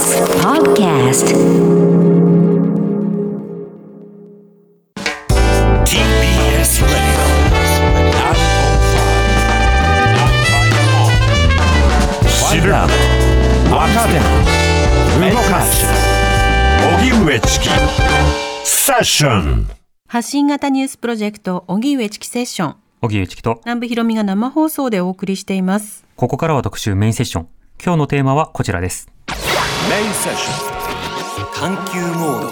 TBS Podcast. TBS Radio 知る若手動かす荻上チキセッション発信型ニュースプロジェクト荻上チキセッション。荻上チキと。南部ひろみが生放送でお送りしています。ここからは特集メインセッション。今日のテーマはこちらですメインセッション。探求モード。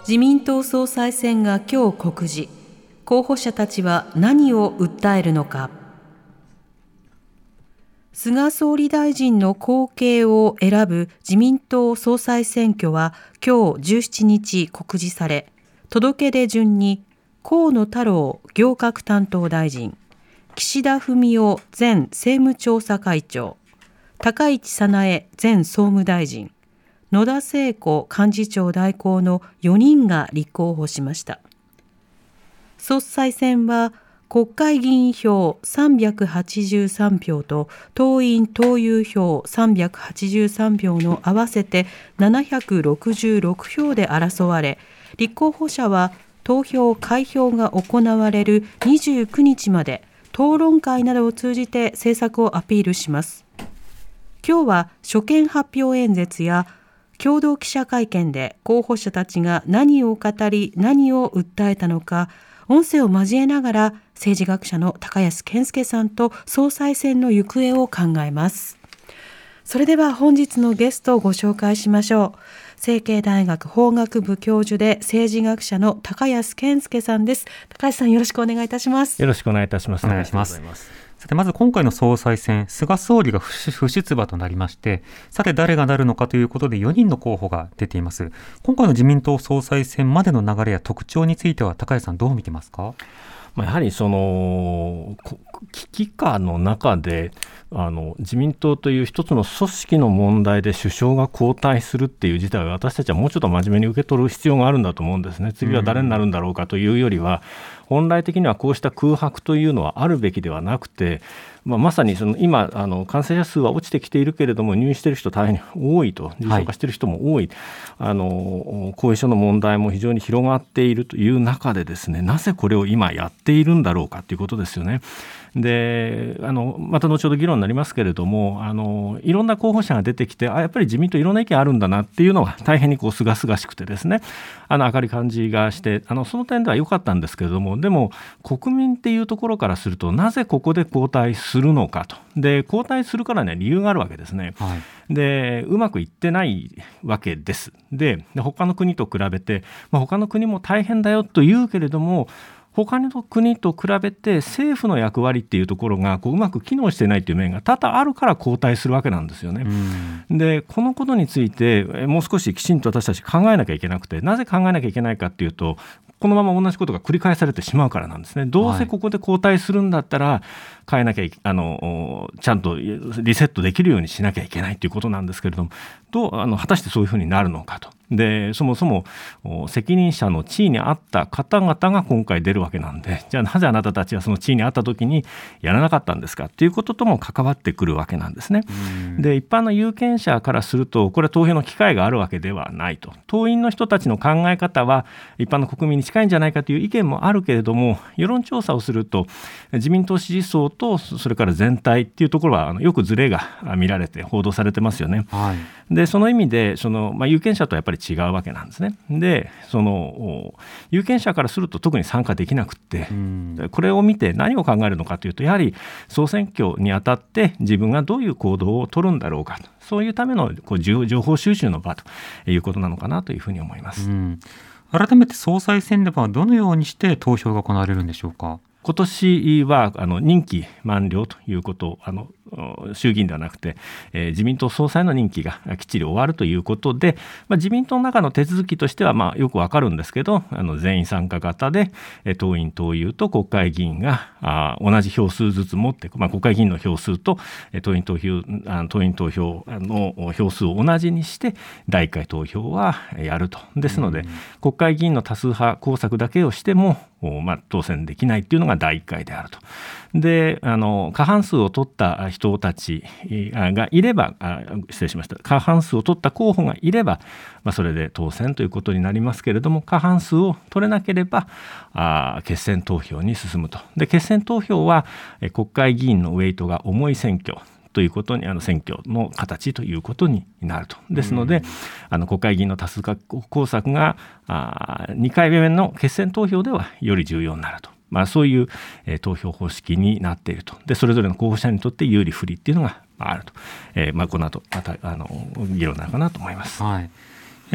自民党総裁選が今日告示。候補者たちは何を訴えるのか。菅総理大臣の後継を選ぶ自民党総裁選挙は今日17日告示され届け出順に河野太郎行革担当大臣岸田文雄前政務調査会長高市早苗前総務大臣野田聖子幹事長代行の4人が立候補しました。総裁選は国会議員票383票と党員党友票383票の合わせて766票で争われ立候補者は投票開票が行われる29日まで討論会などを通じて政策をアピールします。今日は所見発表演説や共同記者会見で候補者たちが何を語り何を訴えたのか音声を交えながら政治学者の高安健介さんと総裁選の行方を考えます。それでは本日のゲストをご紹介しましょう。成蹊大学法学部教授で政治学者の高安健介さんです。高安さんよろしくお願いいたします。よろしくお願いいたします。お願いしますさてまず今回の総裁選菅総理が不出馬となりましてさて誰がなるのかということで4人の候補が出ています今回の自民党総裁選までの流れや特徴については高谷さんどう見てますか？まあやはりその危機下の中であの自民党という一つの組織の問題で首相が交代するっていう事態を私たちはもうちょっと真面目に受け取る必要があるんだと思うんですね。次は誰になるんだろうかというよりは、本来的にはこうした空白というのはあるべきではなくて、まあ、まさにその今あの感染者数は落ちてきているけれども入院している人大変多いと重症化している人も多い、あの後遺症の問題も非常に広がっているという中でですねなぜこれを今やっているんだろうかということですよね。であのまた後ほど議論になりますけれどもあのいろんな候補者が出てきてあやっぱり自民党いろんな意見あるんだなっていうのが大変にこう清々しくてですねあの明るい感じがしてあのその点では良かったんですけれどもでも国民っていうところからするとなぜここで交代するのかとで交代するからには理由があるわけですね。はい、でうまくいってないわけです。でで他の国と比べて、まあ、他の国も大変だよと言うけれども他の国と比べて政府の役割っていうところがこううまく機能してないという面が多々あるから交代するわけなんですよね。でこのことについてえもう少しきちんと私たち考えなきゃいけなくてなぜ考えなきゃいけないかっていうとこのまま同じことが繰り返されてしまうからなんですね。どうせここで交代するんだったら変えなきゃいあのちゃんとリセットできるようにしなきゃいけないということなんですけれどもどうあの果たしてそういうふうになるのかと。でそもそもお責任者の地位にあった方々が今回出るわけなんで じゃあなぜあなたたちはその地位にあった時にやらなかったんですか？っていうこととも関わってくるわけなんですね。で一般の有権者からするとこれは投票の機会があるわけではないと党員の人たちの考え方は一般の国民に近いんじゃないかという意見もあるけれども世論調査をすると自民党支持層とそれから全体っていうところはあのよくズレが見られて報道されてますよね。はい、でその意味でその、まあ、有権者とはやっぱり違うわけなんですね。でその有権者からすると特に参加できなくって、これを見て何を考えるのかというとやはり総選挙にあたって自分がどういう行動を取るんだろうかとそういうためのこう情報収集の場ということなのかなというふうに思います。うん改めて総裁選ではどのようにして投票が行われるんでしょうか？今年はあの任期満了ということあの衆議院ではなくて、えー、自民党総裁の任期が きっちり終わるということで、まあ、自民党の中の手続きとしてはまあよくわかるんですけどあの全員参加型で、えー、党員党友と国会議員があ同じ票数ずつ持って、まあ、国会議員の票数と、えー、党員投票あ党員投票の票数を同じにして第1回投票はやるとですので、うん、国会議員の多数派工作だけをしてもまあ、当選できないっていうのが第1回であると。であの過半数を取った人人たちがいれば失礼しました過半数を取った候補がいれば、まあ、それで当選ということになりますけれども過半数を取れなければあ決選投票に進むとで決選投票は国会議員のウェイトが重い選挙ということにあの選挙の形ということになると。ですので、うん、あの国会議員の多数派工作があ2回目の決選投票ではより重要になると。まあ、そういう、え、投票方式になっていると。でそれぞれの候補者にとって有利不利っていうのがあると、えまあ、この後またあの議論になるかなと思います。はい。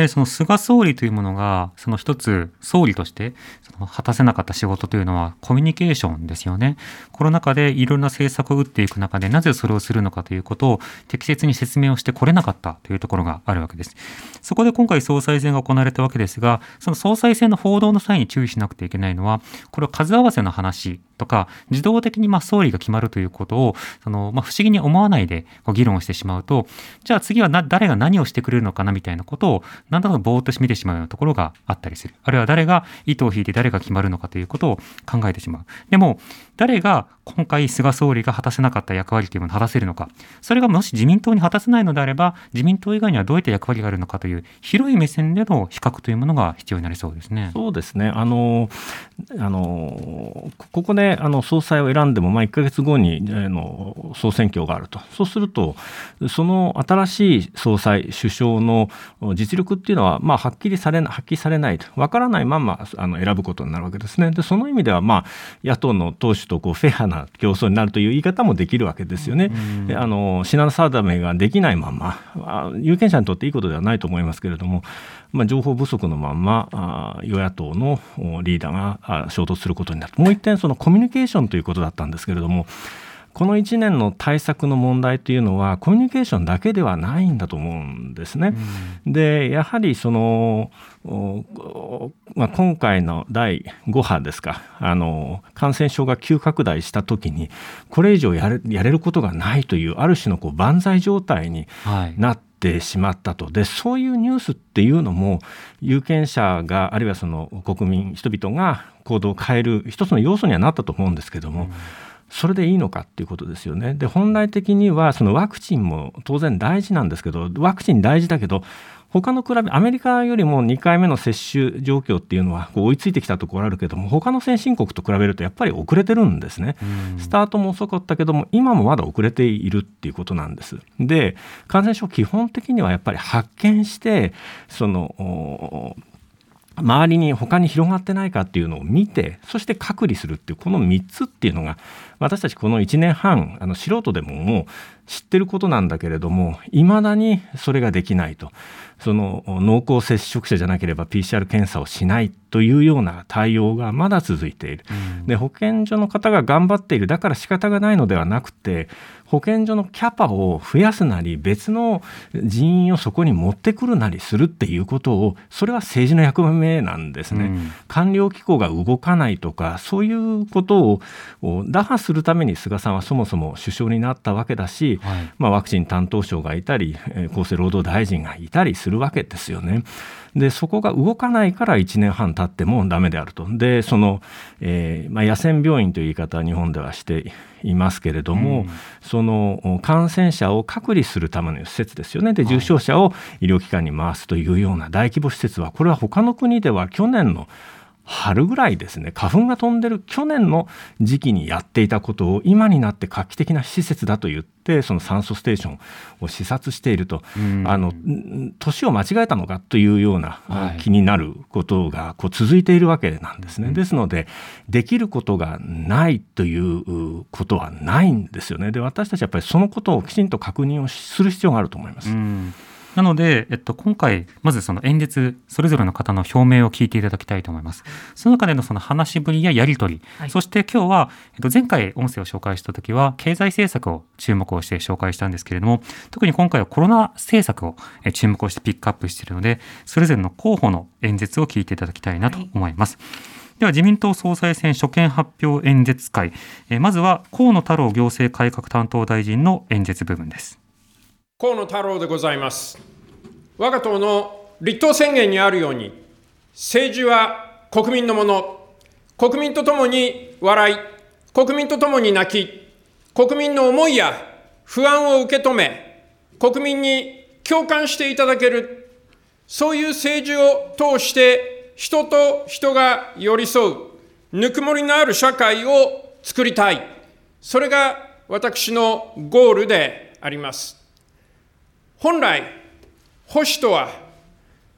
その菅総理というものが、その一つ、総理としてその果たせなかった仕事というのは、コミュニケーションですよね。コロナ禍でいろんな政策を打っていく中で、なぜそれをするのかということを適切に説明をしてこれなかったというところがあるわけです。そこで今回、総裁選が行われたわけですが、その総裁選の報道の際に注意しなくてはいけないのは、これは数合わせの話とか、自動的にま総理が決まるということを、そのま不思議に思わないで議論をしてしまうと、じゃあ次は誰が何をしてくれるのかなみたいなことを、なんだかぼーっとし見てしまうようなところがあったりする。あるいは誰が糸を引いて誰が決まるのかということを考えてしまう。でも、誰が今回菅総理が果たせなかった役割というものを果たせるのか、それがもし自民党に果たせないのであれば、自民党以外にはどういった役割があるのかという広い目線での比較というものが必要になりそうですね。そうですね。あの、あのここであの総裁を選んでも、まあ、1か月後にあの総選挙があると、そうすると、その新しい総裁、首相の実力っていうのは、まあ、はっきりされ発揮されないと、分からないままあの選ぶことになるわけですね。でその意味では、まあ、野党の党首とこうフェアな競争になるという言い方もできるわけですよね。あの品定めができないまま、有権者にとっていいことではないと思いますけれども、まあ、情報不足のままあ与野党のリーダーが衝突することになるもう一点そのコミュニケーションということだったんですけれどもこの1年の対策の問題というのはコミュニケーションだけではないんだと思うんですね。うん、でやはりその、まあ、今回の第5波ですかあの感染症が急拡大した時にこれ以上やれやれることがないというある種のこう万歳状態になって、はいてしまったと。でそういうニュースっていうのも有権者があるいはその国民人々が行動を変える一つの要素にはなったと思うんですけども、うん、それでいいのかっていうことですよね。で本来的にはそのワクチンも当然大事なんですけどワクチン大事だけど他の比べアメリカよりも2回目の接種状況っていうのはこう追いついてきたところあるけども他の先進国と比べるとやっぱり遅れてるんですね、スタートも遅かったけども今もまだ遅れているっていうことなんです。で感染症基本的にはやっぱり発見してその周りに他に広がってないかっていうのを見てそして隔離するっていうこの3つっていうのが私たちこの1年半あの素人でももう知ってることなんだけれどもいまだにそれができないと。その濃厚接触者じゃなければ PCR 検査をしないというような対応がまだ続いている、うん、で保健所の方が頑張っている。だから仕方がないのではなくて保健所のキャパを増やすなり別の人員をそこに持ってくるなりするっていうことをそれは政治の役目なんですね、うん、官僚機構が動かないとかそういうことを打破するために菅さんはそもそも首相になったわけだし、はい、まあ、ワクチン担当省がいたり厚生労働大臣がいたりするわけですよね。でそこが動かないから1年半経ってもダメであると。でその、えーまあ、野戦病院という言い方は日本ではしていますけれども、うん、その感染者を隔離するための施設ですよねで重症者を医療機関に回すというような大規模施設はこれは他の国では去年の春ぐらいですね花粉が飛んでる去年の時期にやっていたことを今になって画期的な施設だと言ってその酸素ステーションを視察していると、あの年を間違えたのかというような気になることがこう続いているわけなんですね。ですのでできることがないということはないんですよね。で私たちはやっぱりそのことをきちんと確認をする必要があると思います。なので、えっと、今回、まずその演説、それぞれの方の表明を聞いていただきたいと思います。その中でのその話しぶりややり取り、はい、そして今日は、えっと、前回音声を紹介した時は、経済政策を注目をして紹介したんですけれども、特に今回はコロナ政策を注目をしてピックアップしているので、それぞれの候補の演説を聞いていただきたいなと思います。はいでは自民党総裁選所見発表演説会、えまずは河野太郎行政改革担当大臣の演説部分です。河野太郎でございます。我が党の立党宣言にあるように、政治は国民のもの、国民とともに笑い、国民とともに泣き、国民の思いや不安を受け止め、国民に共感していただける、そういう政治を通して人と人が寄り添う、ぬくもりのある社会を作りたい。それが私のゴールであります。本来、保守とは、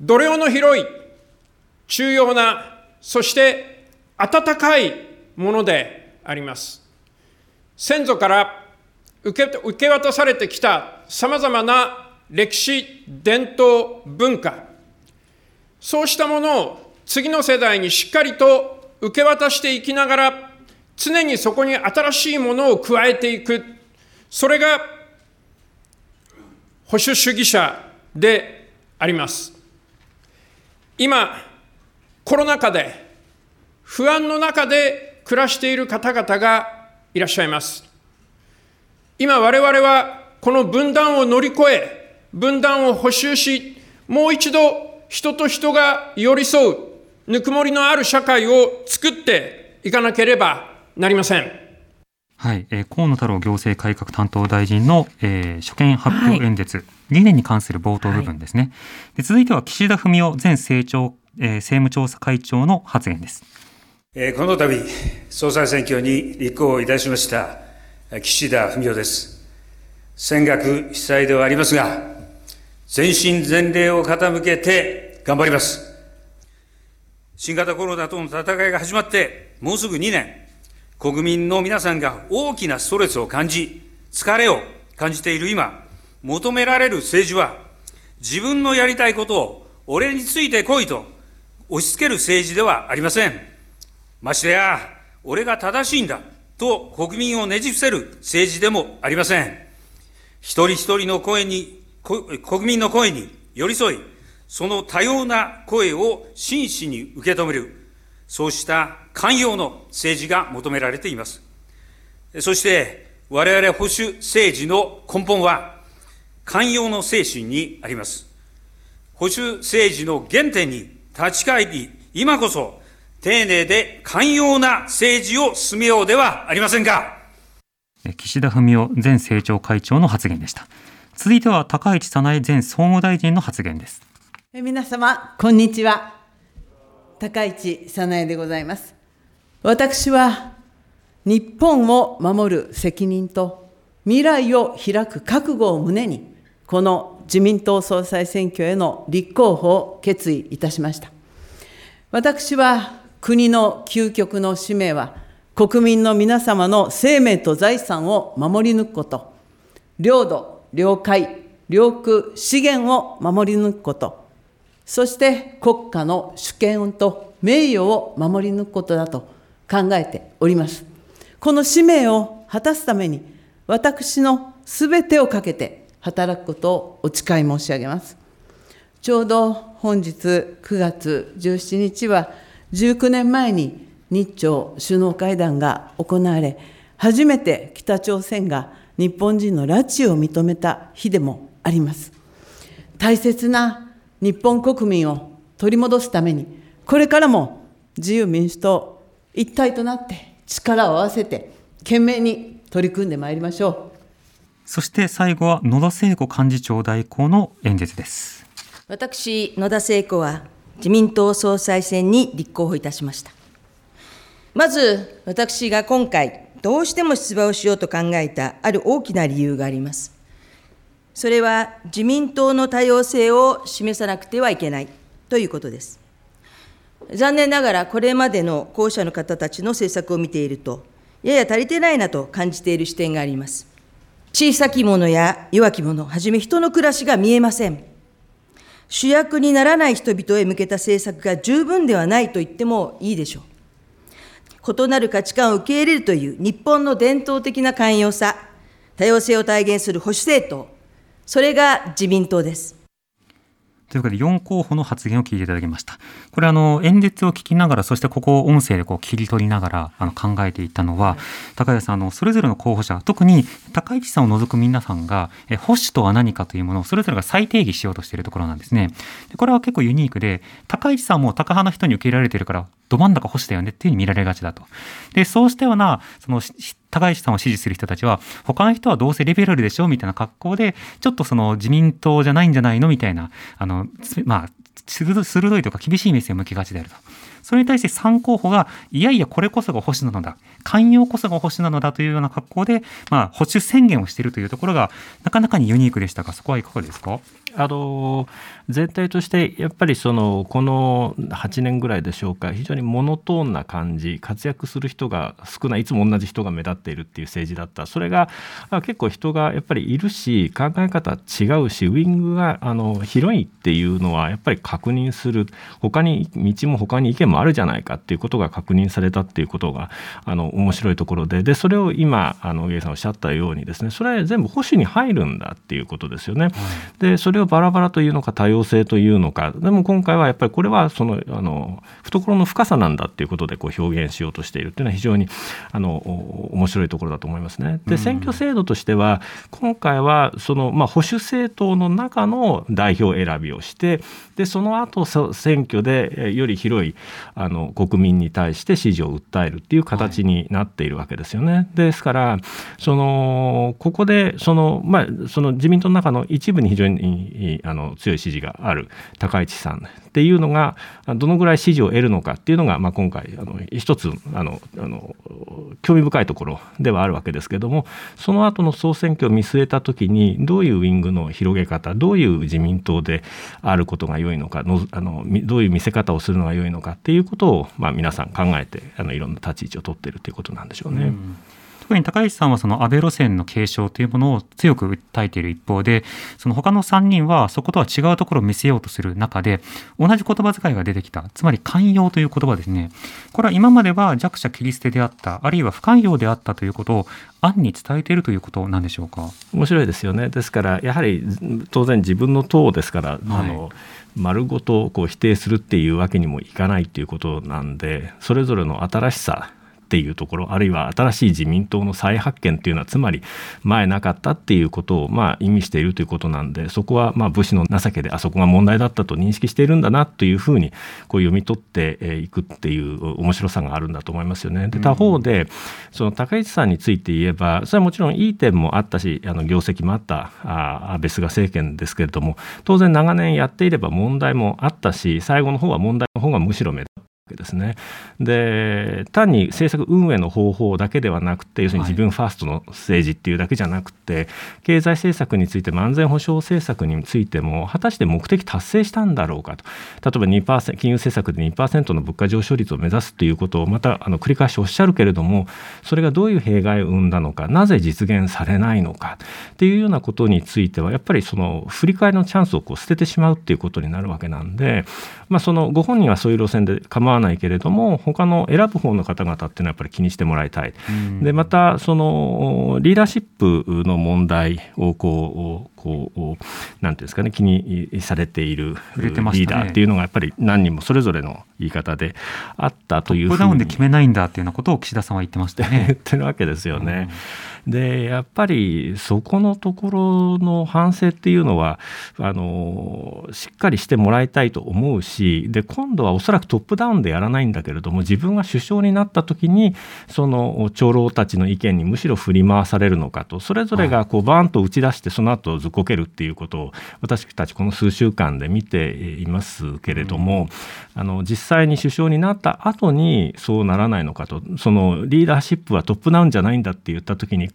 度量の広い、重要な、そして温かいものであります。先祖から受け受け渡されてきたさまざまな歴史、伝統、文化、そうしたものを次の世代にしっかりと受け渡していきながら、常にそこに新しいものを加えていく、それが保守主義者であります。今、コロナ禍で不安の中で暮らしている方々がいらっしゃいます。今我々はこの分断を乗り越え、分断を補修し、もう一度人と人が寄り添う、ぬくもりのある社会を作っていかなければなりません。はい、えー、河野太郎行政改革担当大臣の、えー、所見発表演説、はい、理念に関する冒頭部分ですね。はい、で続いては岸田文雄前政調、えー、政務調査会長の発言です。えー、この度総裁選挙に立候補いたしました岸田文雄です。戦学被災ではありますが、全身全霊を傾けて頑張ります。新型コロナとの戦いが始まってもうすぐ2年。国民の皆さんが大きなストレスを感じ、疲れを感じている今、求められる政治は、自分のやりたいことを俺についてこいと押し付ける政治ではありません。ましてや、俺が正しいんだと国民をねじ伏せる政治でもありません。一人一人の声に、国民の声に寄り添い、その多様な声を真摯に受け止める、そうした寛容の政治が求められています。そして、我々保守政治の根本は、寛容の精神にあります。保守政治の原点に立ち返り、今こそ、丁寧で寛容な政治を進めようではありませんか。岸田文雄前政調会長の発言でした。続いては高市早苗前総務大臣の発言です。皆様、こんにちは。高市早苗でございます。私は日本を守る責任と未来を開く覚悟を胸に、この自民党総裁選挙への立候補を決意いたしました。私は国の究極の使命は、国民の皆様の生命と財産を守り抜くこと、領土、領海、領空、資源を守り抜くこと、そして国家の主権と名誉を守り抜くことだと考えております。この使命を果たすために、私のすべてをかけて働くことをお誓い申し上げます。ちょうど本日9月17日は、19年前に日朝首脳会談が行われ、初めて北朝鮮が日本人の拉致を認めた日でもあります。大切な日本国民を取り戻すために、これからも自由民主党一体となって力を合わせて懸命に取り組んでまいりましょう。そして最後は野田聖子幹事長代行の演説です。私野田聖子は自民党総裁選に立候補いたしました。まず私が今回どうしても出馬をしようと考えたある大きな理由がありますそれは自民党の多様性を示さなくてはいけないということです残念ながら、これまでの候補者の方たちの政策を見ていると、やや足りてないなと感じている視点があります。小さき者や弱き者、はじめ人の暮らしが見えません。主役にならない人々へ向けた政策が十分ではないと言ってもいいでしょう。異なる価値観を受け入れるという日本の伝統的な寛容さ、多様性を体現する保守政党、それが自民党です。ということで、4候補の発言を聞いていただきました。これ、あの、演説を聞きながら、そしてここを音声でこう切り取りながらあの考えていたのは、高谷さん、あの、それぞれの候補者、特に高市さんを除く皆さんが、え保守とは何かというものをそれぞれが再定義しようとしているところなんですね。でこれは結構ユニークで、高市さんも高派の人に受け入れられているから、ど真ん中保守だよねっていうふうに見られがちだと。で、そうしたような、その、高市さんを支持する人たちは、他の人はどうせリベラルでしょみたいな格好で、ちょっとその自民党じゃないんじゃないのみたいな、あの、まあ、鋭いとか厳しい目線を向けがちであると。それに対して3候補が、いやいや、これこそが保守なのだ、寛容こそが保守なのだというような格好で、まあ、保守宣言をしているというところが、なかなかにユニークでしたが、そこはいかがですか？あの全体としてやっぱりそのこの8年ぐらいでしょうか非常にモノトーンな感じ活躍する人が少ないいつも同じ人が目立っているっていう政治だった。それが結構人がやっぱりいるし考え方違うしウイングがあの広いっていうのはやっぱり確認する。他に道も他に意見もあるじゃないかっていうことが確認されたっていうことがあの面白いところででそれを今あの上さんおっしゃったようにですねそれは全部保守に入るんだっていうことですよね。でそれをバラバラというのか多様性というのかでも今回はやっぱりこれはそのあの懐の深さなんだっていうことでこう表現しようとしているっていうのは非常にあの面白いところだと思いますね。で選挙制度としては今回はその、まあ、保守政党の中の代表選びをしてでその後選挙でより広いあの国民に対して支持を訴えるっていう形になっているわけですよね。はい、ですからそのここでその、まあ、その自民党の中の一部に非常にあの強い支持がある高市さんっていうのがどのぐらい支持を得るのかっていうのが、まあ、今回あの一つあのあの興味深いところではあるわけですけどもその後の総選挙を見据えた時にどういうウィングの広げ方どういう自民党であることが良いのかのあのどういう見せ方をするのが良いのかっていうことを、まあ、皆さん考えてあのいろんな立ち位置を取っているということなんでしょうね。うん特に高市さんはその安倍路線の継承というものを強く訴えている一方で、その他の3人はそことは違うところを見せようとする中で、同じ言葉遣いが出てきた、つまり寛容という言葉ですね。これは今までは弱者切り捨てであった、あるいは不寛容であったということを暗に伝えているということなんでしょうか？面白いですよね。ですからやはり当然自分の党ですから、はい、あの丸ごとこう否定するっていうわけにもいかないっていうことなんでそれぞれの新しさっていうところあるいは新しい自民党の再発見っていうのはつまり前なかったっていうことをまあ意味しているということなんでそこはまあ武士の情けであそこが問題だったと認識しているんだなというふうにこう読み取っていくっていう面白さがあるんだと思いますよね。で他方でその高市さんについて言えばそれはもちろんいい点もあったしあの業績もあったあ安倍菅政権ですけれども当然長年やっていれば問題もあったし最後の方は問題の方がむしろ目立けですね。で単に政策運営の方法だけではなくて要するに自分ファーストの政治っていうだけじゃなくて、はい、経済政策についても安全保障政策についても果たして目的達成したんだろうかと例えば2%金融政策で2%の物価上昇率を目指すということをまたあの繰り返しおっしゃるけれどもそれがどういう弊害を生んだのかなぜ実現されないのかっていうようなことについてはやっぱりその振り返りのチャンスをこう捨ててしまうっていうことになるわけなんで、まあ、そのご本人はそういう路線で構わないけれども他の選ぶ方の方々っていうのはやっぱり気にしてもらいたい。でまたそのリーダーシップの問題をこうこうなんていうんですかね気にされているリーダーっていうのがやっぱり何人もそれぞれの言い方であったというふうに。ダウンで決めないんだっていうようなことを岸田さんは言ってましたね。言ってるわけですよね。うんでやっぱりそこのところの反省っていうのはあのしっかりしてもらいたいと思うしで今度はおそらくトップダウンでやらないんだけれども自分が首相になった時にその長老たちの意見にむしろ振り回されるのかとそれぞれがこうバーンと打ち出してその後ずっこけるっていうことを私たちこの数週間で見ていますけれども、うん、あの実際に首相になった後にそうならないのかとそのリーダーシップはトップダウンじゃないんだって言った時に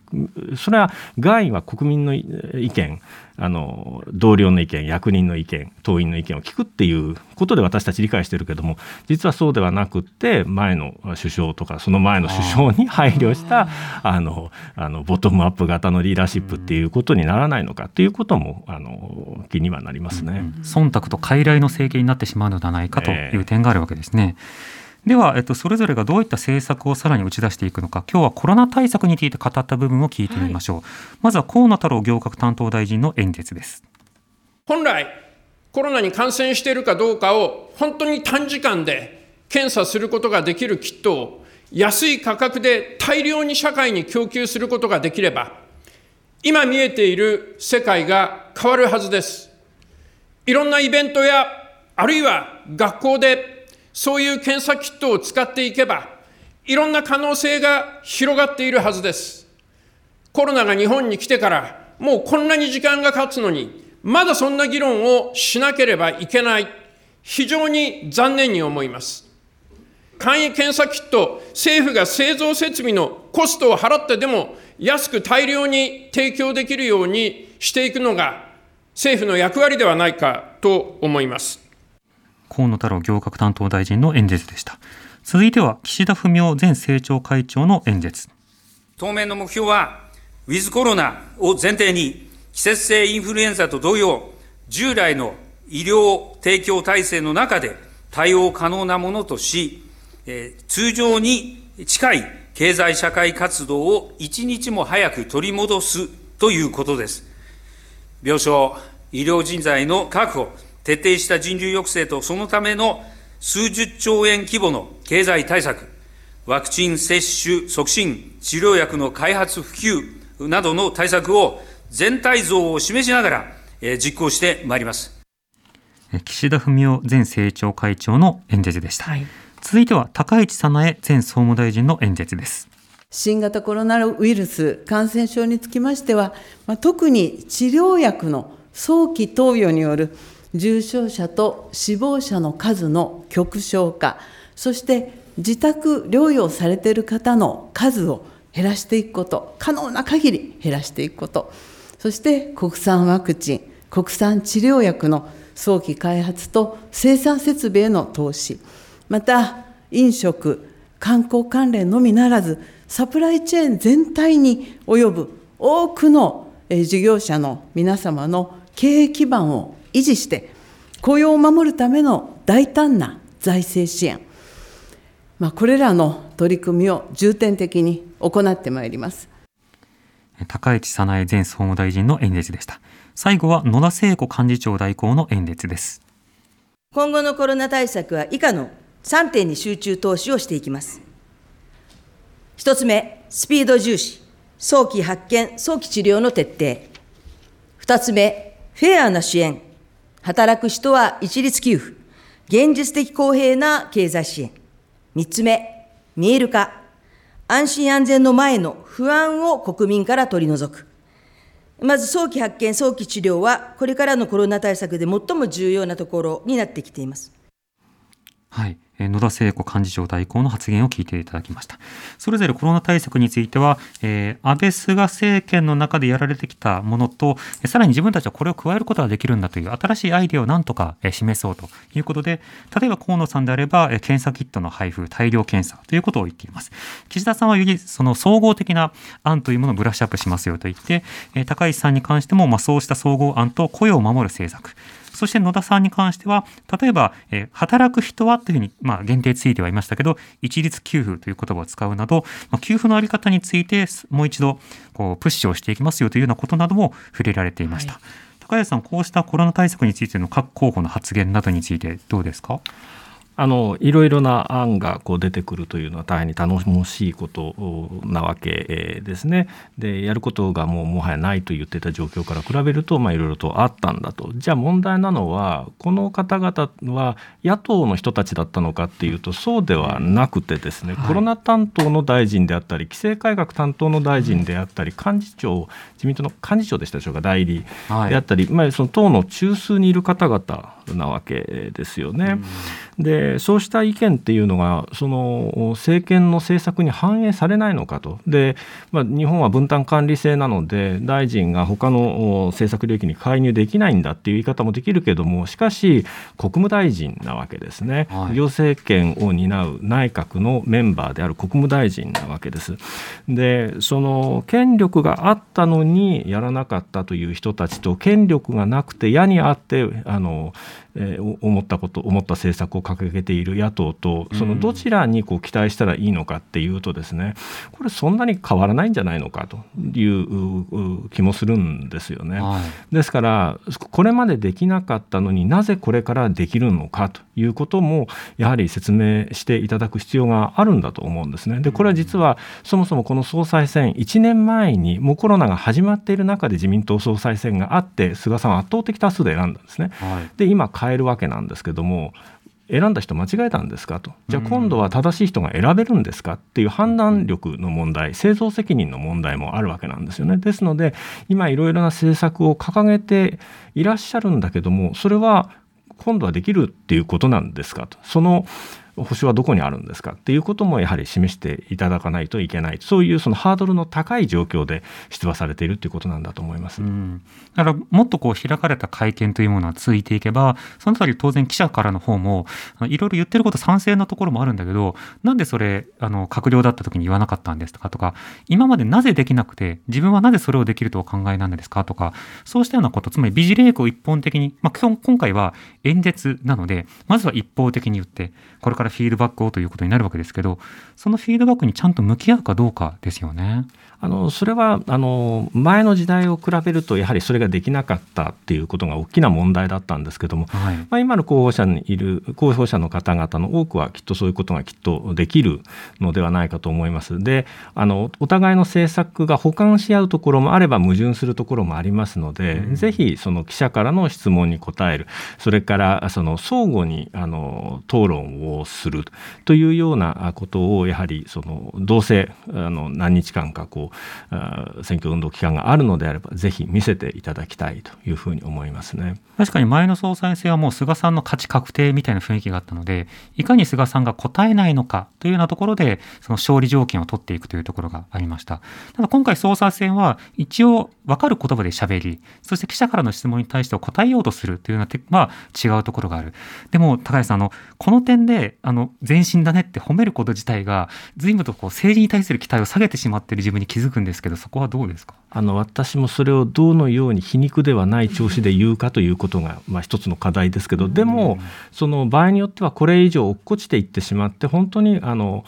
それは外は国民の意見あの同僚の意見役人の意見党員の意見を聞くっていうことで私たち理解してるけども実はそうではなくって前の首相とかその前の首相に 配慮したあのあのボトムアップ型のリーダーシップっていうことにならないのかっていうこともあの気にはなりますね、うん、忖度と傀儡の政権になってしまうのではないかという点があるわけですね。えーでは、えっと、それぞれがどういった政策をさらに打ち出していくのか、今日はコロナ対策について語った部分を聞いてみましょう。はい、まずは河野太郎行革担当大臣の演説です。本来、コロナに感染しているかどうかを本当に短時間で検査することができるキットを安い価格で大量に社会に供給することができれば、今見えている世界が変わるはずです。いろんなイベントや、あるいは学校でそういう検査キットを使っていけば、いろんな可能性が広がっているはずです。コロナが日本に来てから、もうこんなに時間が経つのに、まだそんな議論をしなければいけない。非常に残念に思います。簡易検査キット、政府が製造設備のコストを払ってでも安く大量に提供できるようにしていくのが政府の役割ではないかと思います。河野太郎行革担当大臣の演説でした。続いては岸田文雄前政調会長の演説。当面の目標は、ウィズコロナを前提に、季節性インフルエンザと同様、従来の医療提供体制の中で対応可能なものとし、通常に近い経済社会活動を一日も早く取り戻すということです。病床、医療人材の確保、徹底した人流抑制とそのための数十兆円規模の経済対策、ワクチン接種促進、治療薬の開発普及などの対策を全体像を示しながら、実行してまいります。岸田文雄前政調会長の演説でした。はい、続いては高市早苗前総務大臣の演説です。新型コロナウイルス感染症につきましては、まあ、特に治療薬の早期投与による重症者と死亡者の数の極小化、そして自宅療養されている方の数を減らしていくこと、可能な限り減らしていくこと、そして国産ワクチン、国産治療薬の早期開発と生産設備への投資、また飲食、観光関連のみならず、サプライチェーン全体に及ぶ多くの事業者の皆様の経営基盤を維持して、雇用を守るための大胆な財政支援、まあ、これらの取り組みを重点的に行ってまいります。高市早苗前総務大臣の演説でした。最後は野田聖子幹事長代行の演説です。今後のコロナ対策は以下の3点に集中投資をしていきます。1つ目、スピード重視、早期発見、早期治療の徹底。2つ目、フェアな支援、働く人は一律給付、現実的公平な経済支援。三つ目、見える化、安心安全の前の不安を国民から取り除く。まず早期発見、早期治療は、これからのコロナ対策で最も重要なところになってきています。はい。野田聖子幹事長代行の発言を聞いていただきました。それぞれコロナ対策については、えー、安倍菅政権の中でやられてきたものと、さらに自分たちはこれを加えることができるんだという新しいアイデアをなんとか示そうということで、例えば河野さんであれば、検査キットの配布、大量検査ということを言っています。岸田さんはよりその総合的な案というものをブラッシュアップしますよと言って、高市さんに関しても、まあ、そうした総合案と雇用を守る政策、そして野田さんに関しては、例えば、えー、働く人はというふうに、まあ、限定ついてはいましたけど、一律給付という言葉を使うなど、まあ、給付のあり方について、もう一度、こう、プッシュをしていきますよというようなことなども触れられていました。はい、高谷さん、こうしたコロナ対策についての各候補の発言などについてどうですか？あのいろいろな案がこう出てくるというのは大変に頼もしいことなわけですね。でやることがもうもはやないと言ってた状況から比べると、まあ、いろいろとあったんだと。じゃあ問題なのはこの方々は野党の人たちだったのかっていうとそうではなくてですね、はい、コロナ担当の大臣であったり規制改革担当の大臣であったり幹事長自民党の幹事長でしたでしょうか代理であったり、はい、まあ、その党の中枢にいる方々なわけですよね。でそうした意見っていうのがその政権の政策に反映されないのかと。で、まあ、日本は分担管理制なので大臣が他の政策領域に介入できないんだっていう言い方もできるけどもしかし国務大臣なわけですね、はい、行政権を担う内閣のメンバーである国務大臣なわけです。でその権力があったのにやらなかったという人たちと権力がなくて矢にあってあのえー、思ったこと思った政策を掲げている野党とそのどちらにこう期待したらいいのかっていうとですねこれそんなに変わらないんじゃないのかという気もするんですよね。はい、ですからこれまでできなかったのになぜこれからできるのかということもやはり説明していただく必要があるんだと思うんですね。でこれは実はそもそもこの総裁選1年前にもうコロナが始まっている中で自民党総裁選があって菅さんは圧倒的多数で選んだんですね。はい、で今変えるわけなんですけども選んだ人間違えたんですかと。じゃあ今度は正しい人が選べるんですかっていう判断力の問題製造責任の問題もあるわけなんですよね。ですので今いろいろな政策を掲げていらっしゃるんだけどもそれは今度はできるっていうことなんですかと。その保証はどこにあるんですかっていうこともやはり示していただかないといけない。そういうそのハードルの高い状況で出馬されているということなんだと思います、うん、だからもっとこう開かれた会見というものは続いていけばそのあたり当然記者からの方もいろいろ言ってること賛成なところもあるんだけどなんでそれあの閣僚だった時に言わなかったんですとかとか今までなぜできなくて自分はなぜそれをできるとお考えなんですかとかそうしたようなことつまり美辞麗句を一本的に、まあ、今回は演説なのでまずは一方的に言ってこれからフィードバックをということになるわけですけどそのフィードバックにちゃんと向き合うかどうかですよね。あのそれはあの前の時代を比べるとやはりそれができなかったっていうことが大きな問題だったんですけども、はい、まあ、今の候補者にいる候補者の方々の多くはきっとそういうことがきっとできるのではないかと思います。であのお互いの政策が補完し合うところもあれば矛盾するところもありますので、うん、ぜひその記者からの質問に答える。それからその相互にあの討論をするというようなことをやはりそのどうせあの何日間かこう選挙運動期間があるのであればぜひ見せていただきたいというふうに思いますね。確かに前の総裁選はもう菅さんの勝ち確定みたいな雰囲気があったのでいかに菅さんが答えないのかというようなところでその勝利条件を取っていくというところがありました。ただ今回総裁選は一応分かる言葉で喋りそして記者からの質問に対して答えようとするというようなは違うところがある。でも高橋さんあのこの点であの前進だねって褒めること自体が随分とこう政治に対する期待を下げてしまっている自分に気気づくんですけどそこはどうですか？あの私もそれをどのように皮肉ではない調子で言うかということが、まあ、一つの課題ですけどでもその場合によってはこれ以上落っこちていってしまって本当にあの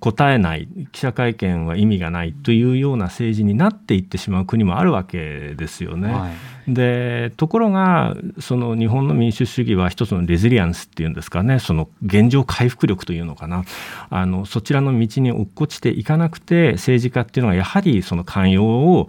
答えない記者会見は意味がないというような政治になっていってしまう国もあるわけですよね。はい。でところがその日本の民主主義は一つのレジリアンスっていうんですかねその現状回復力というのかな。あのそちらの道に落っこちていかなくて政治家っていうのはやはりその寛容を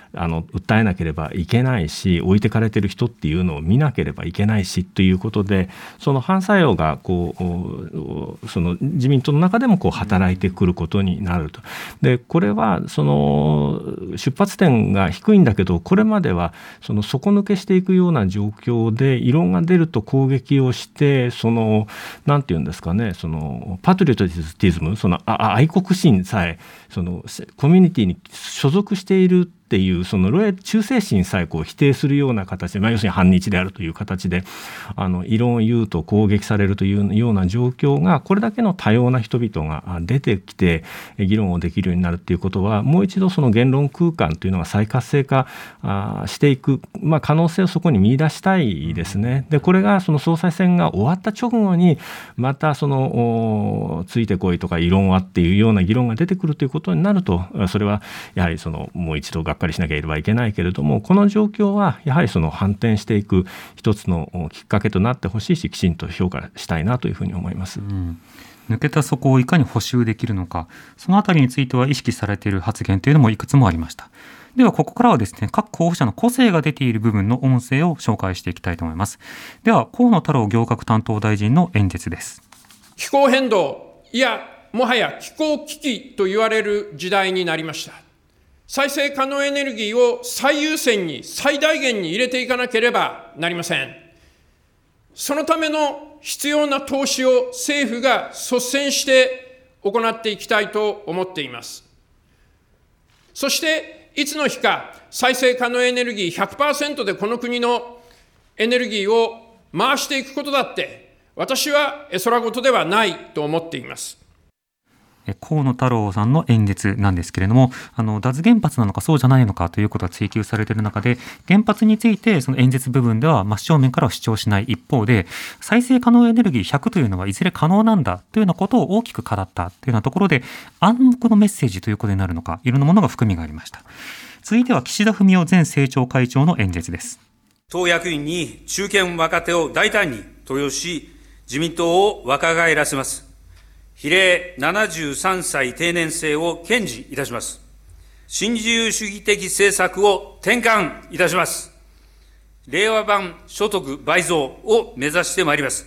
あの訴えなければいけないし置いてかれてる人っていうのを見なければいけないしということでその反作用がこうその自民党の中でもこう働いてくることになると。でこれはその出発点が低いんだけどこれまではその底抜けしていくような状況で異論が出ると攻撃をしてその何て言うんですかねそのパトリオティズムその愛国心さえそのコミュニティに所属しているっていうその忠誠心さえこう否定するような形で、まあ、要するに反日であるという形であの異論を言うと攻撃されるというような状況がこれだけの多様な人々が出てきて議論をできるようになるっていうことはもう一度その言論空間というのが再活性化していく、まあ、可能性をそこに見出したいですね。でこれがその総裁選が終わった直後にまたそのついてこいとか異論はっていうような議論が出てくるということになるとそれはやはりそのもう一度学かりしなければいけないけれどもこの状況はやはりその反転していく一つのきっかけとなってほしいしきちんと評価したいなというふうに思います。うん。抜けた底をいかに補修できるのかそのあたりについては意識されている発言というのもいくつもありました。ではここからはですね各候補者の個性が出ている部分の音声を紹介していきたいと思います。では河野太郎行革担当大臣の演説です。気候変動いやもはや気候危機と言われる時代になりました再生可能エネルギーを最優先に最大限に入れていかなければなりません。そのための必要な投資を政府が率先して行っていきたいと思っています。そして、いつの日か再生可能エネルギー100%でこの国のエネルギーを回していくことだって、私は空事ではないと思っています。河野太郎さんの演説なんですけれども、あの脱原発なのかそうじゃないのかということが追及されている中で、原発についてその演説部分では真正面からは主張しない一方で、再生可能エネルギー100というのはいずれ可能なんだというようなことを大きく語ったというようなところで、暗黙のメッセージということになるのか、いろんなものが含みがありました。続いては岸田文雄前政調会長の演説です。党役員に中堅若手を大胆に登用し、自民党を若返らせます。比例73歳定年制を堅持いたします。新自由主義的政策を転換いたします。令和版所得倍増を目指してまいります。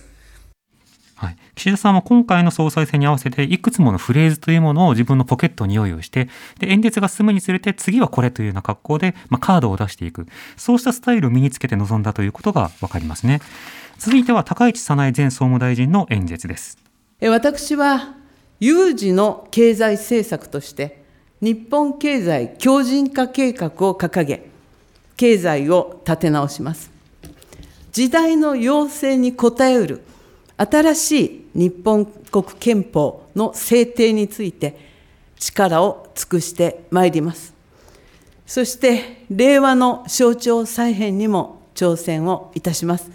はい、岸田さんは今回の総裁選に合わせていくつものフレーズというものを自分のポケットに用意をしてで演説が進むにつれて次はこれというような格好で、まあ、カードを出していくそうしたスタイルを身につけて臨んだということが分かりますね続いては高市早苗前総務大臣の演説です私は有事の経済政策として日本経済強靭化計画を掲げ経済を立て直します時代の要請に応えうる新しい日本国憲法の制定について力を尽くしてまいります。そして令和の象徴再編にも挑戦をいたします。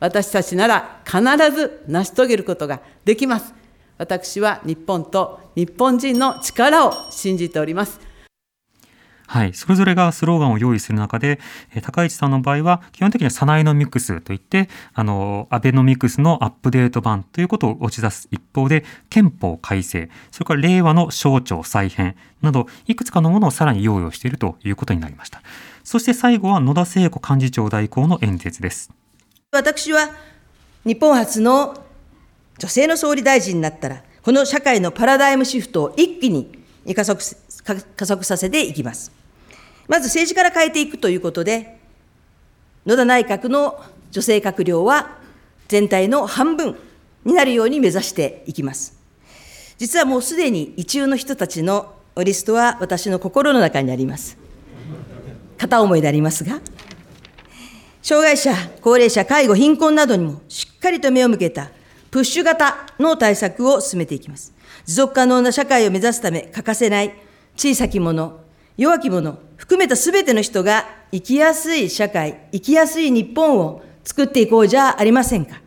私たちなら必ず成し遂げることができます。私は日本と日本人の力を信じております。はい、それぞれがスローガンを用意する中で、え高市さんの場合は基本的にはサナエノミクスといってあのアベノミクスのアップデート版ということを打ち出す一方で憲法改正それから令和の省庁再編などいくつかのものをさらに用意をしているということになりましたそして最後は野田聖子幹事長代行の演説です私は日本初の女性の総理大臣になったらこの社会のパラダイムシフトを一気に加速加速させていきます。まず政治から変えていくということで、野田内閣の女性閣僚は全体の半分になるように目指していきます。実はもうすでに一中の人たちのリストは私の心の中にあります。片思いでありますが、障害者、高齢者、介護、貧困などにもしっかりと目を向けたプッシュ型の対策を進めていきます。持続可能な社会を目指すため欠かせない小さき者、弱き者、含めたすべての人が生きやすい社会、生きやすい日本を作っていこうじゃありませんか。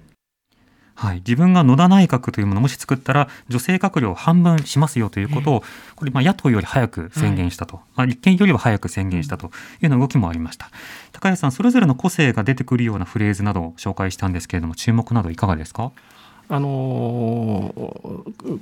はい、自分が野田内閣というものをもし作ったら女性閣僚半分しますよということを、これまあ野党より早く宣言したと、はい、まあ、立憲よりは早く宣言したというような動きもありました。高谷さんそれぞれの個性が出てくるようなフレーズなどを紹介したんですけれども注目などいかがですか？あの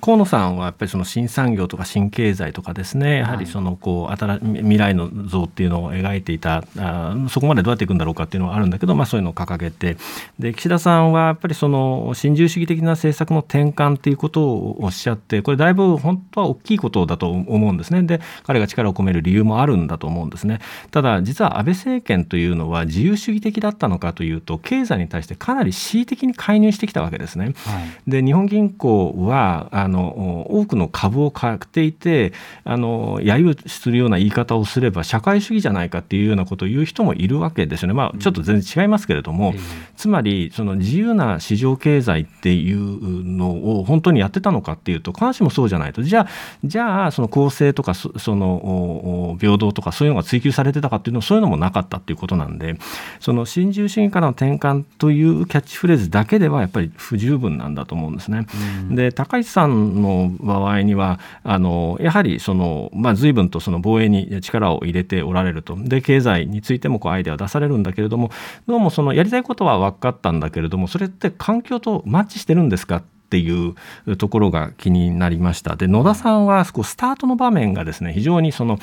河野さんはやっぱりその新産業とか新経済とかですねやはりそのこう新未来の像っていうのを描いていたあそこまでどうやっていくんだろうかっていうのはあるんだけど、まあ、そういうのを掲げて。で岸田さんはやっぱりその新自由主義的な政策の転換っていうことをおっしゃってこれだいぶ本当は大きいことだと思うんですね。で彼が力を込める理由もあるんだと思うんですね。ただ実は安倍政権というのは自由主義的だったのかというと経済に対してかなり恣意的に介入してきたわけですね。はいで日本銀行はあの多くの株を買っていてあの揶揄するような言い方をすれば社会主義じゃないかっていうようなことを言う人もいるわけですよね、まあ、ちょっと全然違いますけれども、うん、つまりその自由な市場経済っていうのを本当にやってたのかっていうと必ずしもそうじゃないと。じゃあじゃあその公正とかその平等とかそういうのが追求されてたかっていうのそういうのもなかったっていうことなんでその新自由主義からの転換というキャッチフレーズだけではやっぱり不十分なんだと思思うんですね。で高市さんの場合にはあのやはりその、まあ、随分とその防衛に力を入れておられるとで経済についてもこうアイデアを出されるんだけれどもどうもそのやりたいことは分かったんだけれどもそれって環境とマッチしてるんですかっていうところが気になりました。で野田さんはスタートの場面がですね非常にその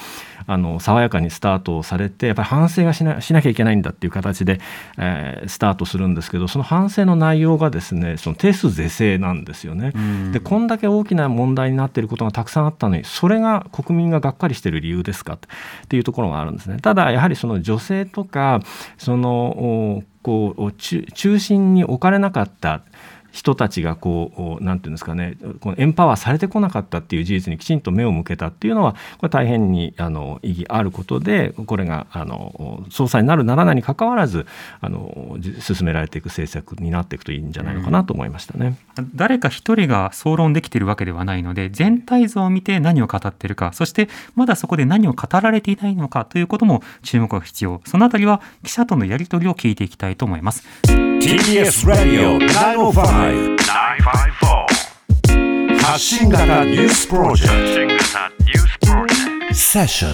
あの爽やかにスタートをされてやっぱり反省がしなしなきゃいけないんだっていう形で、えー、スタートするんですけどその反省の内容がですねその定数是正なんですよね。でこんだけ大きな問題になっていることがたくさんあったのにそれが国民ががっかりしている理由ですかっていうところがあるんですね。ただやはりその女性とかそのこう中心に置かれなかった人たちがこう何て言うんですかねこのエンパワーされてこなかったっていう事実にきちんと目を向けたっていうのはこれ大変にあの意義あることでこれがあの総裁になるならないにかかわらずあの進められていく政策になっていくといいんじゃないのかなと思いましたね。うん、誰か一人が総論できているわけではないので全体像を見て何を語っているかそしてまだそこで何を語られていないのかということも注目が必要そのあたりは記者とのやり取りを聞いていきたいと思います。TBS Radio 905 954発信型ニュースプロジェクト。セッション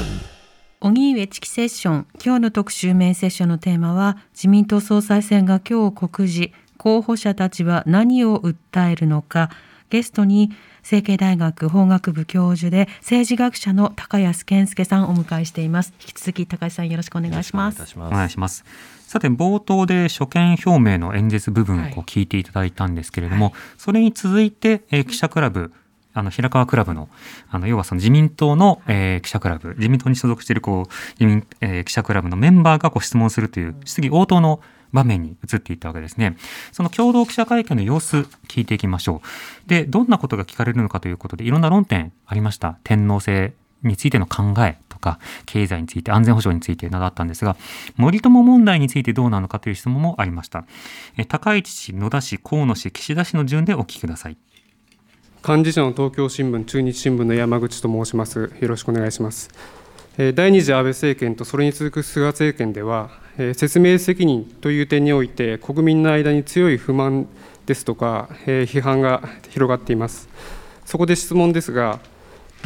荻上チキセッション。今日の特集メインセッションのテーマは自民党総裁選が今日告示候補者たちは何を訴えるのか。ゲストに成蹊大学法学部教授で政治学者の高安健介さんをお迎えしています。引き続き高橋さんよろしくお願いします。お願いしますさて冒頭で所見表明の演説部分を聞いていただいたんですけれども、はい、それに続いて、えー、記者クラブあの平川クラブのあの要はその自民党の、えー、記者クラブ自民党に所属しているこう自民、えー、記者クラブのメンバーがこう質問するという質疑応答の場面に移っていったわけですね。その共同記者会見の様子聞いていきましょう。で、どんなことが聞かれるのかということでいろんな論点ありました。天皇制についての考えとか、経済について、安全保障についてなどあったんですが、森友問題についてどうなのかという質問もありました。高市氏、野田氏、河野氏、岸田氏の順でお聞きください。幹事長の東京新聞、中日新聞の山口と申します。よろしくお願いします。第二次安倍政権とそれに続く菅政権では、説明責任という点において、国民の間に強い不満ですとか、批判が広がっています。そこで質問ですが、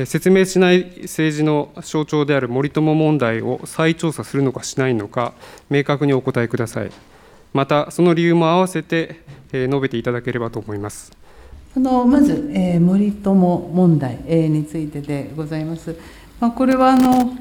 説明しない政治の象徴である森友問題を再調査するのかしないのか、明確にお答えください。また、その理由も合わせて述べていただければと思います。あのまず、えー、森友問題、についてでございます。まあ、これはあの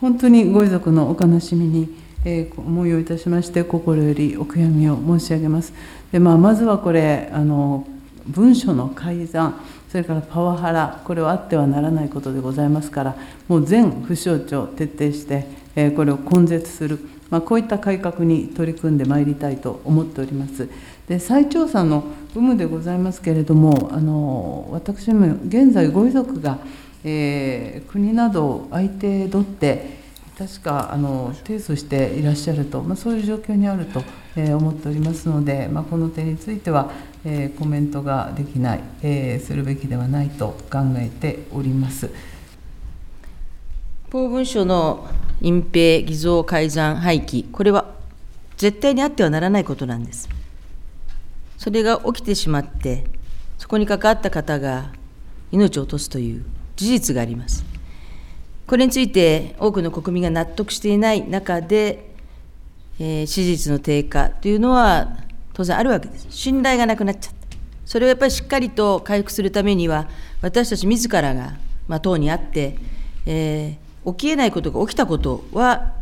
本当にご遺族のお悲しみに、えー、思いをいたしまして、心よりお悔やみを申し上げます。でまあ、まずはこれあの、文書の改ざん、それからパワハラ、これはあってはならないことでございますから、もう全府省庁徹底して、え、これを根絶する、まあ、こういった改革に取り組んでまいりたいと思っております。で再調査の有無でございますけれども、あの私も現在、ご遺族が、えー、国などを相手取って、確かあの提訴していらっしゃると、まあ、そういう状況にあると、えー、思っておりますので、まあ、この点については、えー、コメントができない、えー、するべきではないと考えております。公文書の隠蔽、偽造、改ざん、廃棄、これは絶対にあってはならないことなんです。それが起きてしまって、そこに関わった方が命を落とすという事実があります。これについて多くの国民が納得していない中で、えー、支持率の低下というのは当然あるわけです。信頼がなくなっちゃった。それをやっぱりしっかりと回復するためには、私たち自らが、まあ、党にあって、えー、起きえないことが起きたことは、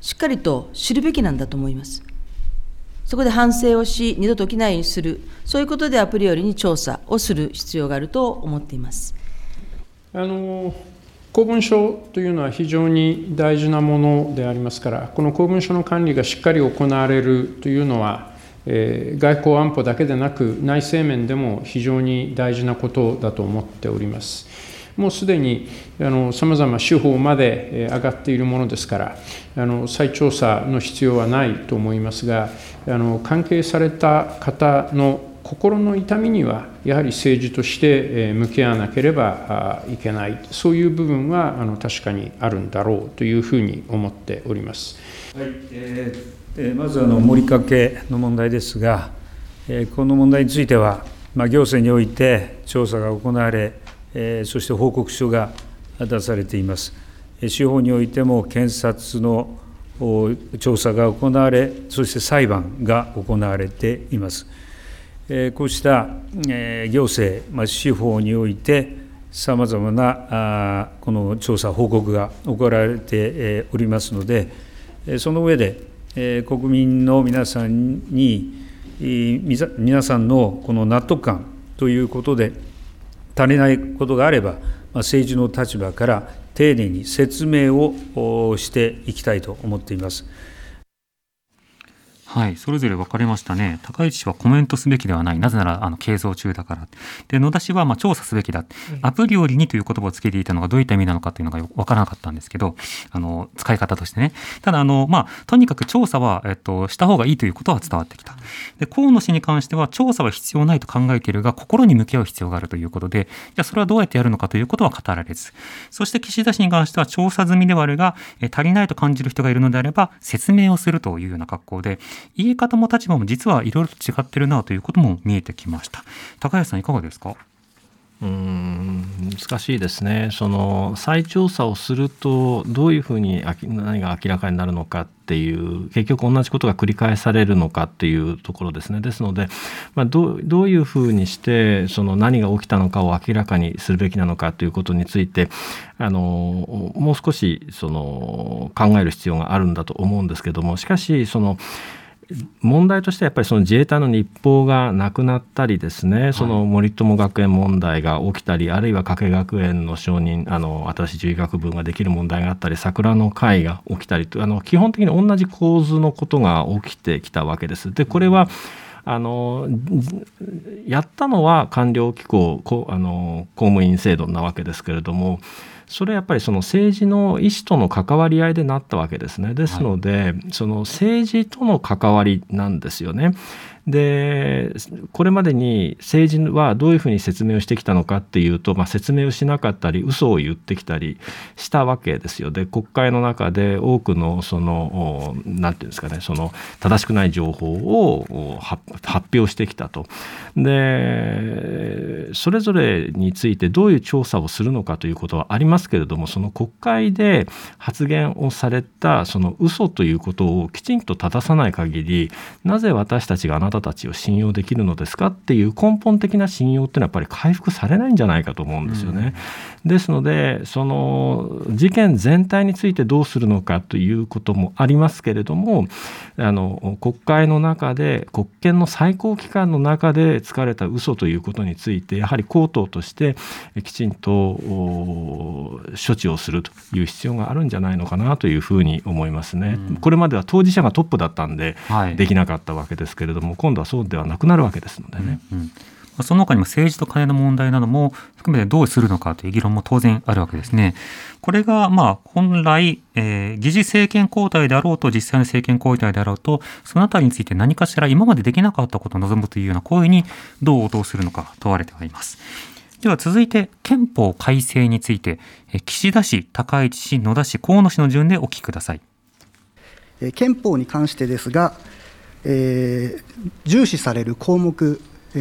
しっかりと知るべきなんだと思います。そこで反省をし、二度と起きないようにする、そういうことでアプリよりに調査をする必要があると思っています。あの公文書というのは非常に大事なものでありますから、この公文書の管理がしっかり行われるというのは、えー、外交安保だけでなく、内政面でも非常に大事なことだと思っております。もうすでにさまざま司法まで上がっているものですから、あの再調査の必要はないと思いますが、あの関係された方の心の痛みにはやはり政治として向き合わなければいけない、そういう部分はあの確かにあるんだろうというふうに思っております。はいえー、まずあの盛りかけの問題ですが、えこの問題については、まあ、行政において調査が行われ、えそして報告書が出されています。司法においても検察の調査が行われ、そして裁判が行われています。こうした行政、司法において、さまざまなこの調査、報告が行われておりますので、その上で、国民の皆さんに、皆さんのこの納得感ということで、足りないことがあれば、政治の立場から丁寧に説明をしていきたいと思っています。はい、それぞれ分かれましたね。高市氏はコメントすべきではない。なぜなら、あの、係争中だから。で、野田氏は、まあ、調査すべきだ。アプリよりにという言葉をつけていたのがどういった意味なのかというのが分からなかったんですけど、あの、使い方としてね。ただ、あの、まあ、とにかく調査は、えっと、した方がいいということは伝わってきた。で、河野氏に関しては、調査は必要ないと考えているが、心に向き合う必要があるということで、じゃあ、それはどうやってやるのかということは語られず。そして、岸田氏に関しては、調査済みではあるが、え足りないと感じる人がいるのであれば、説明をするというような格好で、言い方も立場も実はいろいろと違ってるなということも見えてきました。高橋さんいかがですか？うん難しいですね。その再調査をするとどういうふうに何が明らかになるのかっていう結局同じことが繰り返されるのかっていうところですね。ですので、まあ、どどういうふうにしてその何が起きたのかを明らかにするべきなのかということについてあのもう少しその考える必要があるんだと思うんですけどもしかしその問題としてはやっぱりその自衛隊の日報がなくなったりですね、その森友学園問題が起きたり、あるいは加計学園の承認、あの新しい獣医学部ができる問題があったり、桜の会が起きたりとあの、基本的に同じ構図のことが起きてきたわけです。でこれはあのやったのは官僚機構あの公務員制度なわけですけれどもそれはやっぱりその政治の意思との関わり合いでなったわけですね。ですので、はい、その政治との関わりなんですよね。でこれまでに政治はどういうふうに説明をしてきたのかっていうと、まあ、説明をしなかったり嘘を言ってきたりしたわけですよ。で国会の中で多くのその何て言うんですかねその正しくない情報を発表してきたと。でそれぞれについてどういう調査をするのかということはありますけれどもその国会で発言をされたその嘘ということをきちんと正さない限りなぜ私たちがあなた方たちを信用できるのですかっていう根本的な信用っていうのはやっぱり回復されないんじゃないかと思うんですよね。うん、ですのでその事件全体についてどうするのかということもありますけれどもあの国会の中で国権の最高機関の中でつかれた嘘ということについてやはり口頭としてきちんと処置をするという必要があるんじゃないのかなというふうに思いますね。うん、これまでは当事者がトップだったんでできなかったわけですけれども、今度はそうではなくなるわけですのでね。うんうんその他にも政治と金の問題なども含めてどうするのかという議論も当然あるわけですね。これがまあ本来、えー、議事政権交代であろうと実際の政権交代であろうとそのあたりについて何かしら今までできなかったことを望むというような声にどう応答するのか問われてはいます。では続いて憲法改正について岸田氏、高市氏、野田氏、河野氏の順でお聞きください。憲法に関してですが、えー、重視される項目、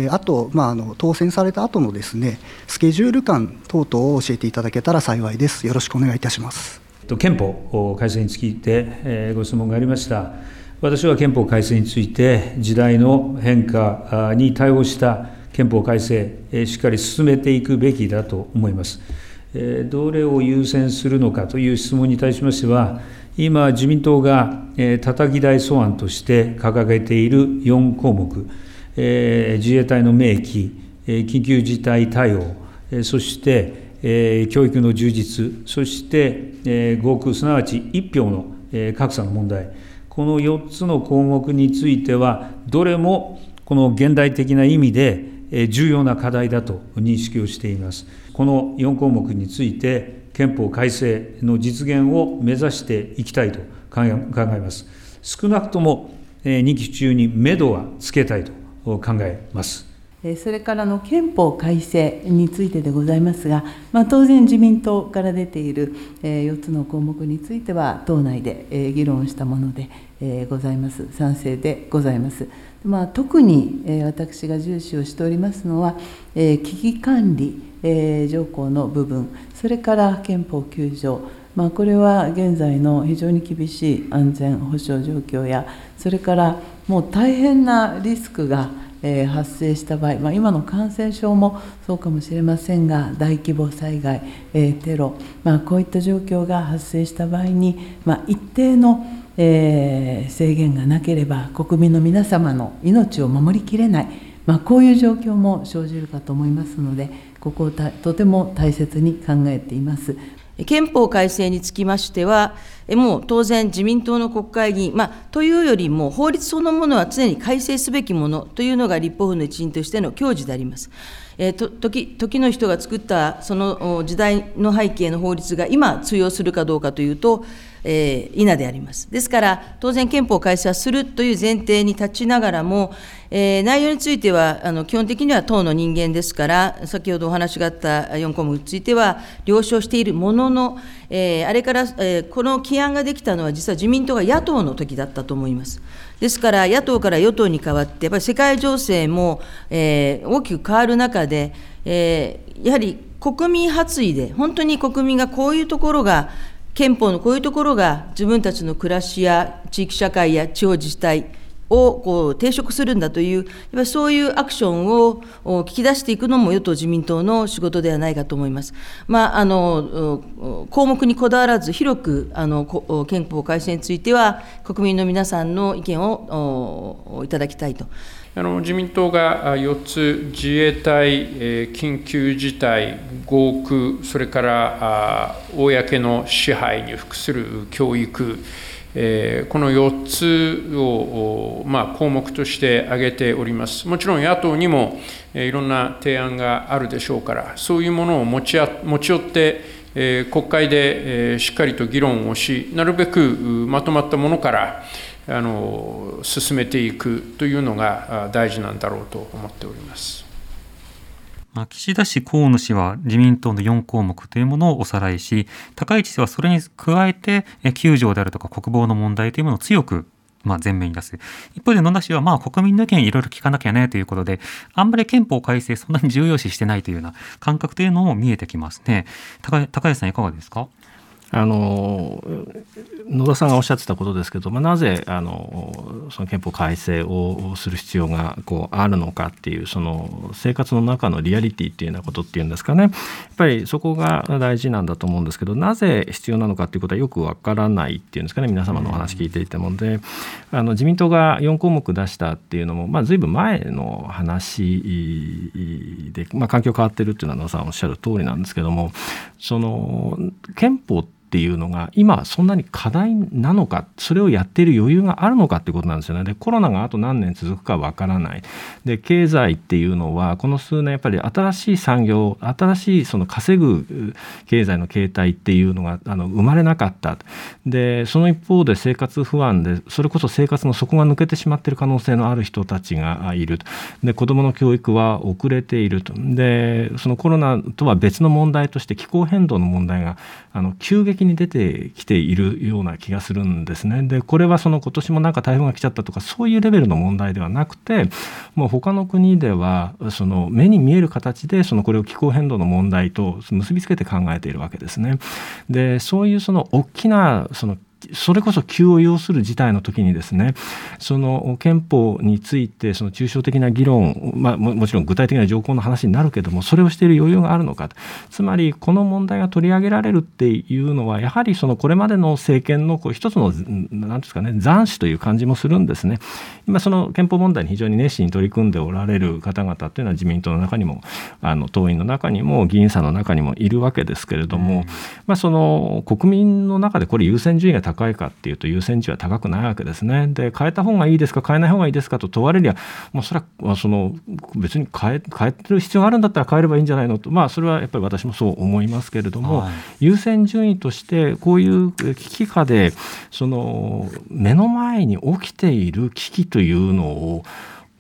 あと、まあ、あの当選された後のですねスケジュール感等々を教えていただけたら幸いです。よろしくお願いいたします。憲法改正について、ご質問がありました。私は憲法改正について時代の変化に対応した憲法改正、しっかり進めていくべきだと思います。どれを優先するのかという質問に対しましては、今、自民党がたたき台草案として掲げている4項目、自衛隊の明記、緊急事態対応、そして教育の充実、そして合区、すなわち1票の格差の問題、この4つの項目については、どれもこの現代的な意味で重要な課題だと認識をしています。この4項目について憲法改正の実現を目指していきたいと考えます。少なくとも任期中に目処はつけたいと考えます。それからの憲法改正についてでございますが、まあ、当然自民党から出ている4つの項目については党内で議論したものでございます。賛成でございます。まあ、特に私が重視をしておりますのは危機管理条項の部分それから憲法9条、まあ、これは現在の非常に厳しい安全保障状況や、それからもう大変なリスクがえ発生した場合、まあ、今の感染症もそうかもしれませんが、大規模災害、えテロ、まあ、こういった状況が発生した場合に、まあ、一定のえ制限がなければ、国民の皆様の命を守りきれない、ま、こういう状況も生じるかと思いますので、ここをとても大切に考えています。憲法改正につきましては、もう当然、自民党の国会議員、まあ、というよりも、法律そのものは常に改正すべきものというのが立法府の一員としての矜持であります。えー、と時時の人が作ったその時代の背景の法律が今通用するかどうかというと、えー、稲であります。ですから、当然憲法改正はするという前提に立ちながらも、えー、内容についてはあの基本的には党の人間ですから、先ほどお話があった4項目については、了承しているものの、えー、あれから、えー、この起案ができたのは、実は自民党が野党の時だったと思います。ですから、野党から与党に変わって、やっぱり世界情勢も、えー、大きく変わる中で、えー、やはり国民発意で、本当に国民がこういうところが、憲法のこういうところが自分たちの暮らしや地域社会や地方自治体をこう抵触するんだという、やっぱそういうアクションを聞き出していくのも与党・自民党の仕事ではないかと思います。まあ、あの項目にこだわらず、広くあの憲法改正については、国民の皆さんの意見をいただきたいと。あの自民党が4つ、自衛隊、緊急事態、合区、それから公の支配に服する教育、この4つを、まあ、項目として挙げております。もちろん野党にもいろんな提案があるでしょうから、そういうものを持ち持ち寄って、国会でしっかりと議論をし、なるべくまとまったものから、あの進めていくというのが大事なんだろうと思っております。まあ、岸田氏、河野氏は自民党の4項目というものをおさらいし、高市氏はそれに加えて、9条であるとか国防の問題というものを強くまあ、前面に出す。一方で野田氏は、まあ、国民の意見いろいろ聞かなきゃねということで、あんまり憲法改正そんなに重要視してないというような感覚というのも見えてきますね。高高橋さんいかがですか？あの野田さんがおっしゃってたことですけど、まあ、なぜあのその憲法改正をする必要がこうあるのかっていうその生活の中のリアリティっていうようなことっていうんですかね。やっぱりそこが大事なんだと思うんですけどなぜ必要なのかっていうことはよくわからないっていうんですかね。皆様のお話聞いていてもんであの自民党が4項目出したっていうのも、まあ、随分前の話で、まあ、環境変わってるっていうのは野田さんおっしゃる通りなんですけどもその憲法ってっていうのが今そんなに課題なのかそれをやっている余裕があるのかってことなんですよね。でコロナがあと何年続くかわからない。で経済っていうのはこの数年やっぱり新しい産業新しいその稼ぐ経済の形態っていうのがあの生まれなかった。でその一方で生活不安でそれこそ生活の底が抜けてしまっている可能性のある人たちがいる。で子どもの教育は遅れていると。でそのコロナとは別の問題として気候変動の問題があの急激に出てきているような気がするんですね。でこれはその今年もなんか台風が来ちゃったとかそういうレベルの問題ではなくてもう他の国ではその目に見える形でそのこれを気候変動の問題と結びつけて考えているわけですね。でそういうその大きなそのそれこそ急を要する事態の時にですねその憲法についてその抽象的な議論、まあ、もちろん具体的な条項の話になるけどもそれをしている余裕があるのかつまりこの問題が取り上げられるっていうのはやはりそのこれまでの政権のこう一つの何ですかね斬首という感じもするんですね。今その憲法問題に非常に熱心に取り組んでおられる方々っていうのは自民党の中にもあの党員の中にも議員さんの中にもいるわけですけれども、まあ、その国民の中でこれ優先順位が高高いかっていうと優先値は高くないわけですね。で変えた方がいいですか変えない方がいいですかと問われりゃもうそれはその別に変え変える必要があるんだったら変えればいいんじゃないのとまあそれはやっぱり私もそう思いますけれども、はい、優先順位としてこういう危機下でその目の前に起きている危機というのを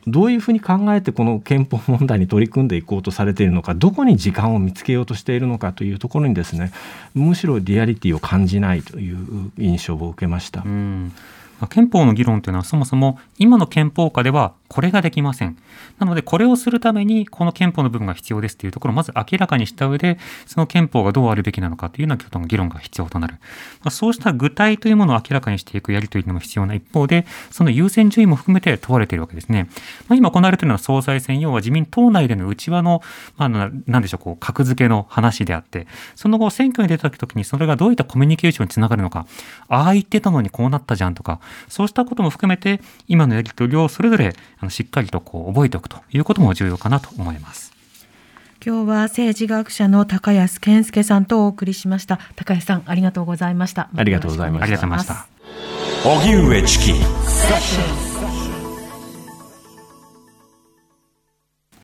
どういうふうに考えてこの憲法問題に取り組んでいこうとされているのかどこに時間を見つけようとしているのかというところにですねむしろリアリティを感じないという印象を受けました。うん憲法の議論というのはそもそも今の憲法下ではこれができません。なので、これをするために、この憲法の部分が必要ですというところをまず明らかにした上で、その憲法がどうあるべきなのかというような議論が必要となる。まあ、そうした具体というものを明らかにしていくやり取りにも必要な一方で、その優先順位も含めて問われているわけですね。まあ、今行われているのは総裁選、要は自民党内での内輪の、まあ、なんでしょう、こう、格付けの話であって、その後、選挙に出た時にそれがどういったコミュニケーションにつながるのか、ああ言ってたのにこうなったじゃんとか、そうしたことも含めて、今のやり取りをそれぞれあのしっかりとこう覚えておくということも重要かなと思います。今日は政治学者の高安健介さんとお送りしました。高安さん、ありがとうございました。ありがとうございました。ありがとうございました。荻上チキ。